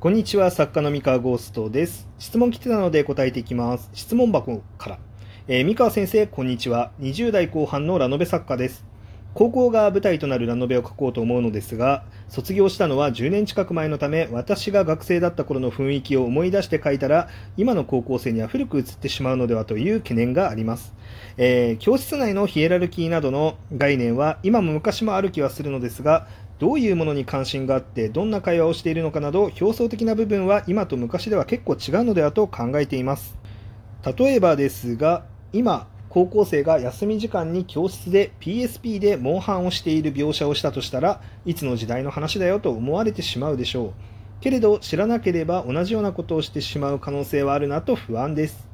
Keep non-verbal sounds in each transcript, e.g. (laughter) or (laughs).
こんにちは、作家の三河ゴーストです。質問来てたので答えていきます。質問箱から。えー三河先生、こんにちは。20代後半のラノベ作家です。高校が舞台となるラノベを書こうと思うのですが、卒業したのは10年近く前のため、私が学生だった頃の雰囲気を思い出して書いたら、今の高校生には古く映ってしまうのではという懸念があります。えー教室内のヒエラルキーなどの概念は今も昔もある気はするのですが、どういうものに関心があってどんな会話をしているのかなど表層的な部分は今と昔では結構違うのではと考えています。例えばですが今高校生が休み時間に教室で PSP でモンハンをしている描写をしたとしたらいつの時代の話だよと思われてしまうでしょう。けれど知らなければ同じようなことをしてしまう可能性はあるなと不安です。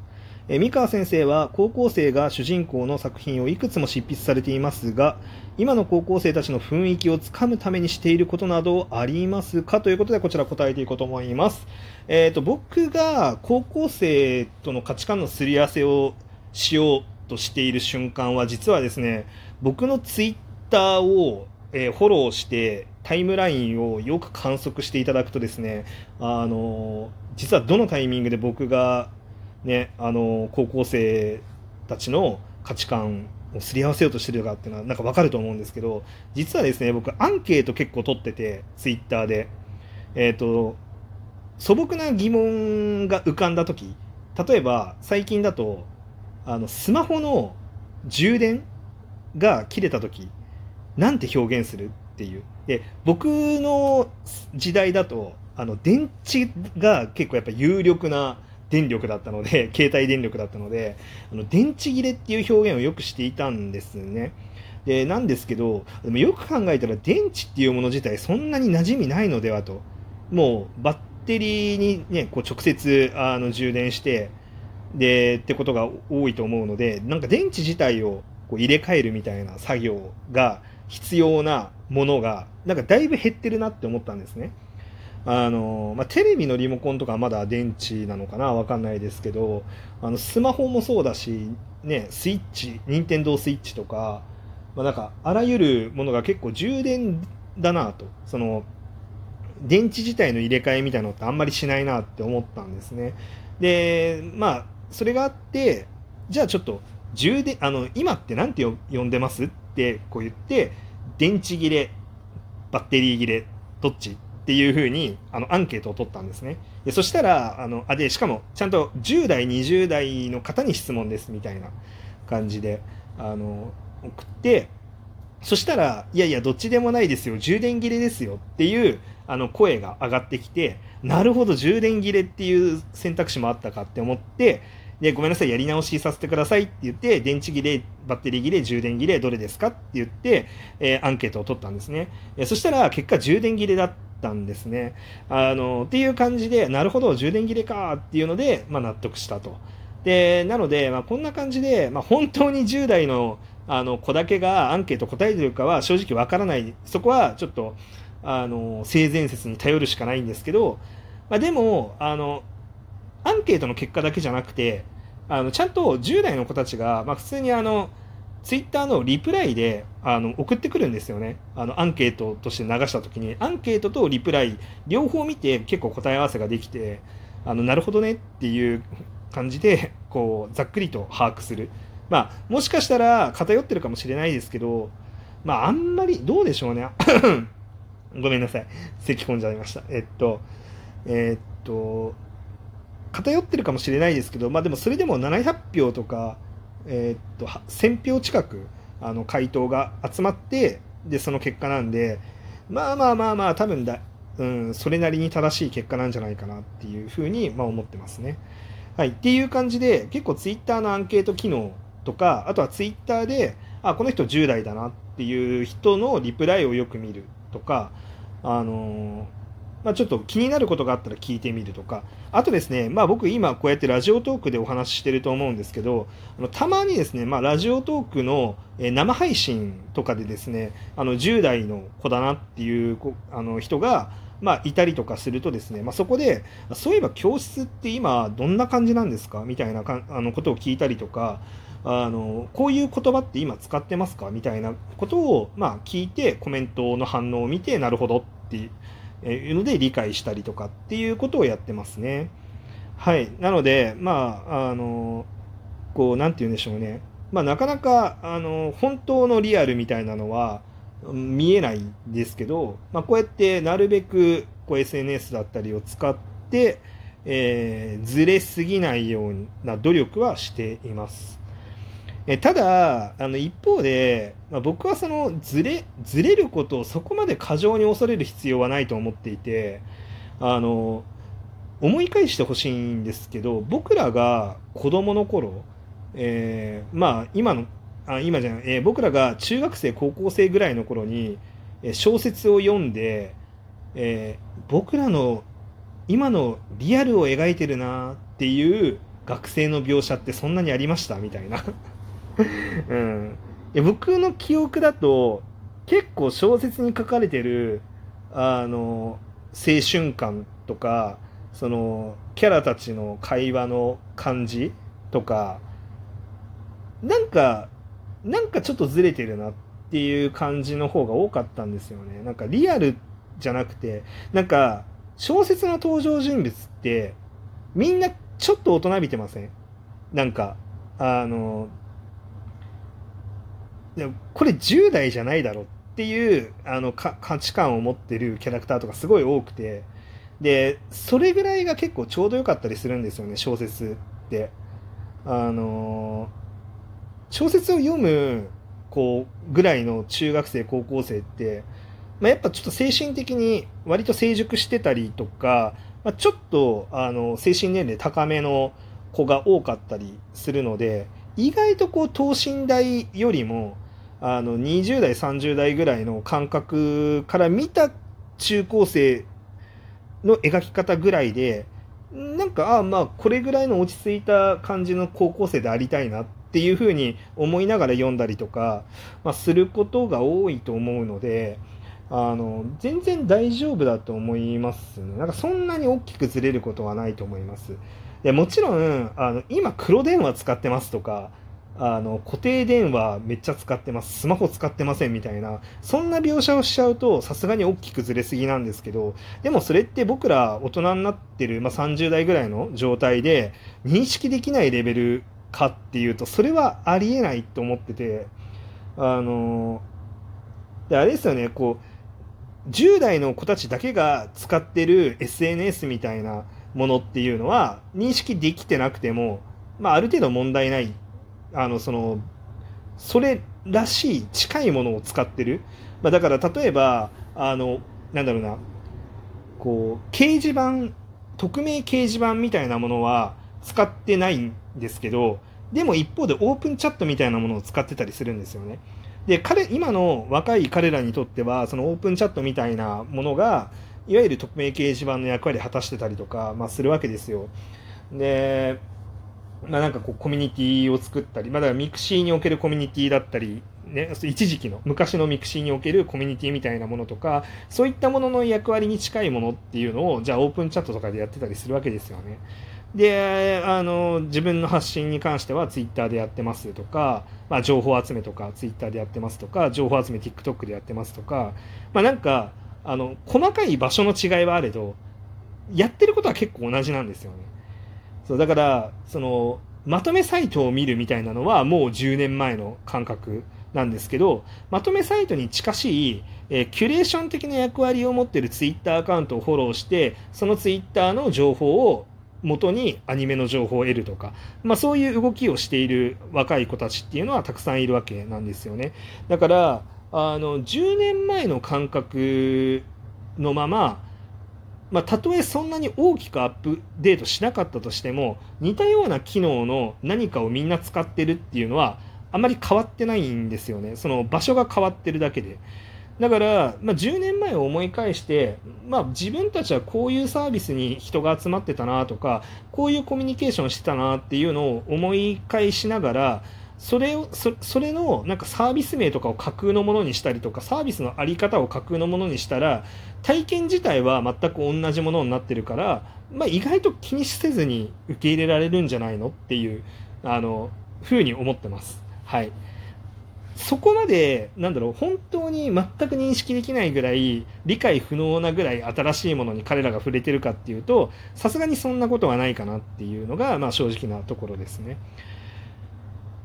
え三川先生は高校生が主人公の作品をいくつも執筆されていますが今の高校生たちの雰囲気をつかむためにしていることなどありますかということでこちら答えていこうと思います、えー、と僕が高校生との価値観のすり合わせをしようとしている瞬間は実はですね僕のツイッターを、えフォローしてタイムラインをよく観測していただくとですねあの実はどのタイミングで僕がね、あの高校生たちの価値観をすり合わせようとしてるかっていうのはなんか分かると思うんですけど実はですね僕アンケート結構取っててツイッターで。えっ、と素朴な疑問が浮かんだ時例えば最近だとあのスマホの充電が切れた時なんて表現するっていう。で僕の時代だとあの電池が結構やっぱ有力な電力だったので (laughs) 携帯電力だったのであの電池切れっていう表現をよくしていたんですねでなんですけどでもよく考えたら電池っていうもの自体そんなに馴染みないのではともうバッテリーに、ね、こう直接あの充電してでってことが多いと思うのでなんか電池自体をこう入れ替えるみたいな作業が必要なものがなんかだいぶ減ってるなって思ったんですね。あのまあ、テレビのリモコンとかまだ電池なのかなわかんないですけどあのスマホもそうだし、ね、スイッチ任天堂スイッチとか,、まあ、なんかあらゆるものが結構充電だなと。その電池自体の入れ替えみたいなのってあんまりしないなって思ったんですね。でまあそれがあってじゃあちょっと充電あの今って何て呼呼んでますってこう言って電池切れバッテリー切れどっちっていうふうにあのアンケートを取ったんですね。でそしたらあのあでしかもちゃんと10代20代の方に質問ですみたいな感じであの送ってそしたらいやいやどっちでもないですよ。充電切れですよっていうあの声が上がってきてなるほど充電切れっていう選択肢もあったかって思ってでごめんなさいやり直しさせてくださいって言って電池切れバッテリー切れ充電切れどれですかって言って、えーアンケートを取ったんですね。そしたら結果充電切れだったんですね。あのっていう感じでなるほど充電切れかっていうので、まあ、納得したと。でなので、まあ、こんな感じで、まあ、本当に10代のあの子だけがアンケート答えてるかは正直わからない。そこはちょっとあの性善説に頼るしかないんですけど、まあ、でもあのアンケートの結果だけじゃなくてあのちゃんと10代の子たちが、まあ、普通にあのツイッターのリプライであの送ってくるんですよね。あのアンケートとして流した時に。アンケートとリプライ両方見て結構答え合わせができてあのなるほどねっていう感じでこうざっくりと把握する。まあもしかしたら偏ってるかもしれないですけどまああんまりどうでしょうね。(coughs) ごめんなさい。咳込んじゃいました。えっとえっと偏ってるかもしれないですけど、まあ、でもそれでも700票とか、えーっと1000票近くあの回答が集まってでその結果なんでまあまあまあまあ多分だ、うん、それなりに正しい結果なんじゃないかなっていうふうに、まあ、思ってますね。はい、っていう感じで結構ツイッターのアンケート機能とかあとはツイッターであこの人10代だなっていう人のリプライをよく見るとかあのーまあ、ちょっと気になることがあったら聞いてみるとか、あとですね、まあ、僕今こうやってラジオトークでお話ししてると思うんですけど、あのたまにですね、まあ、ラジオトークの生配信とかでですね、あの10代の子だなっていうあの人が、まあ、いたりとかするとですね、まあ、そこで、そういえば教室って今どんな感じなんですかみたいなかあのことを聞いたりとか、あのこういう言葉って今使ってますかみたいなことを、まあ、聞いてコメントの反応を見てなるほどっていういうので理解したりとかっていうことをやってますね。はい。なので、まあ、あの、こう、なんて言うんでしょうね。まあ、なかなか、あの、本当のリアルみたいなのは見えないんですけど、まあ、こうやってなるべくこう SNS だったりを使って、えー、ずれすぎないような努力はしています。えただ、あの一方で、まあ、僕はそのずれずれることをそこまで過剰に恐れる必要はないと思っていてあの思い返してほしいんですけど僕らが子供の頃、えー、まあ今のあ今じゃない、えー、僕らが中学生高校生ぐらいの頃に、小説を読んで、えー、僕らの今のリアルを描いてるなっていう学生の描写ってそんなにありました？みたいな。(laughs) うん、いや僕の記憶だと結構小説に書かれてるあの青春感とかそのキャラたちの会話の感じとかなんかなんかちょっとずれてるなっていう感じの方が多かったんですよね。なんかリアルじゃなくてなんか小説の登場人物ってみんなちょっと大人びてません？なんかあのこれ10代じゃないだろっていうあの価値観を持ってるキャラクターとかすごい多くてでそれぐらいが結構ちょうどよかったりするんですよね小説って。あの小説を読むこうぐらいの中学生高校生って、まあ、やっぱちょっと精神的に割と成熟してたりとか、まあ、ちょっとあの精神年齢高めの子が多かったりするので意外とこう等身大よりもあの20代30代ぐらいの感覚から見た中高生の描き方ぐらいでなんかああまあこれぐらいの落ち着いた感じの高校生でありたいなっていうふうに思いながら読んだりとか、まあ、することが多いと思うのであの全然大丈夫だと思いますね。なんかそんなに大きくずれることはないと思います。でもちろんあの今黒電話使ってますとかあの固定電話めっちゃ使ってます。スマホ使ってませんみたいな。そんな描写をしちゃうとさすがに大きくずれすぎなんですけど。でもそれって僕ら大人になってる、まあ、30代ぐらいの状態で認識できないレベルかっていうとそれはありえないと思ってて。あのであれですよね。こう10代の子たちだけが使ってる SNS みたいなものっていうのは認識できてなくても、まあ、ある程度問題ないあのそのそれらしい近いものを使ってる、まあ、だから例えばあのなんだろうな。こう掲示板匿名掲示板みたいなものは使ってないんですけどでも一方でオープンチャットみたいなものを使ってたりするんですよね。で彼今の若い彼らにとってはそのオープンチャットみたいなものがいわゆる匿名掲示板の役割を果たしてたりとか、まあ、するわけですよ。でまあ、なんかこうコミュニティを作ったり、まあ、だミクシーにおけるコミュニティだったり、ね、一時期の昔のミクシーにおけるコミュニティみたいなものとかそういったものの役割に近いものっていうのをじゃあオープンチャットとかでやってたりするわけですよね。であの自分の発信に関してはツイッターでやってますとか、まあ、情報集めとかツイッターでやってますとか情報集め TikTok でやってますとか、まあ、なんかあの細かい場所の違いはあれどやってることは結構同じなんですよね。そうだからそのまとめサイトを見るみたいなのはもう10年前の感覚なんですけどまとめサイトに近しい、えー、キュレーション的な役割を持ってるツイッターアカウントをフォローしてそのツイッターの情報を元にアニメの情報を得るとか、まあ、そういう動きをしている若い子たちっていうのはたくさんいるわけなんですよね。だからあの10年前の感覚のまままあ、たとえそんなに大きくアップデートしなかったとしても似たような機能の何かをみんな使ってるっていうのはあまり変わってないんですよね。その場所が変わってるだけで。だから、まあ、10年前を思い返して、まあ、自分たちはこういうサービスに人が集まってたなとかこういうコミュニケーションしてたなっていうのを思い返しながらそれをそそれのなんかサービス名とかを架空のものにしたりとかサービスの在り方を架空のものにしたら体験自体は全く同じものになってるから、まあ、意外と気にせずに受け入れられるんじゃないのっていうあのふうに思ってます。はいそこまで、なんだろう、本当に全く認識できないぐらい、理解不能なぐらい新しいものに彼らが触れてるかっていうと、さすがにそんなことはないかなっていうのが、まあ正直なところですね。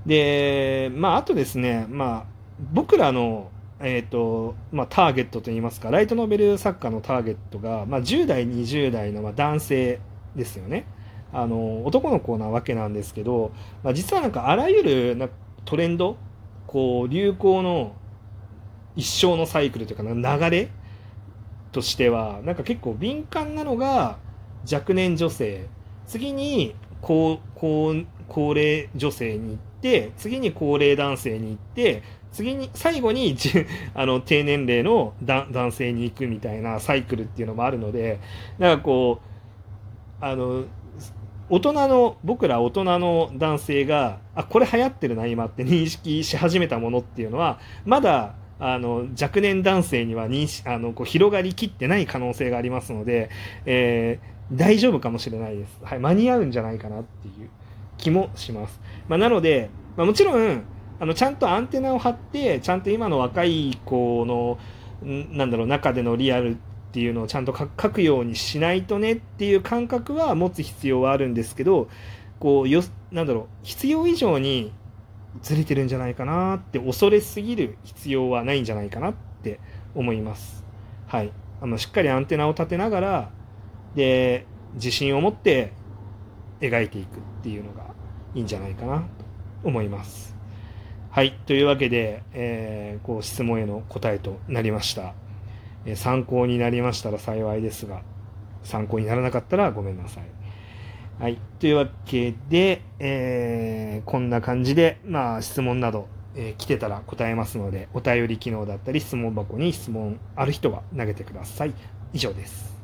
で、まああとですね、まあ僕らの、え、ー、と、まあターゲットといいますか、ライトノベル作家のターゲットが、まあ10代、20代のま男性ですよね。あの、男の子なわけなんですけど、まあ実はなんかあらゆるなトレンド、こう流行の一生のサイクルというか流れとしてはなんか結構敏感なのが若年女性次に高高高齢女性に行て次に高齢男性に行って次に最後に (laughs) あの低年齢の男性に行くみたいなサイクルっていうのもあるのでなんかこうあの大人の僕ら大人の男性があこれ流行ってるな今って認識し始めたものっていうのはまだあの若年男性には認識あのこう広がりきってない可能性がありますので、えー、大丈夫かもしれないです、はい、間に合うんじゃないかなっていう。気もします、まあ、なので、まあ、もちろんあのちゃんとアンテナを張ってちゃんと今の若い子のなんだろう中でのリアルっていうのをちゃんと書くようにしないとねっていう感覚は持つ必要はあるんですけどこうよなんだろう必要以上にずれてるんじゃないかなって恐れすぎる必要はないんじゃないかなって思います。はい、あのしっかりアンテナを立てながらで自信を持って描いていくっていうのがいいんじゃないかなと思います。はい。というわけで、えー、こう質問への答えとなりました。え参考になりましたら幸いですが、参考にならなかったらごめんなさい。はい。というわけで、えー、こんな感じで、まあ、質問など、えー、来てたら答えますので、お便り機能だったり、質問箱に質問ある人は投げてください。以上です。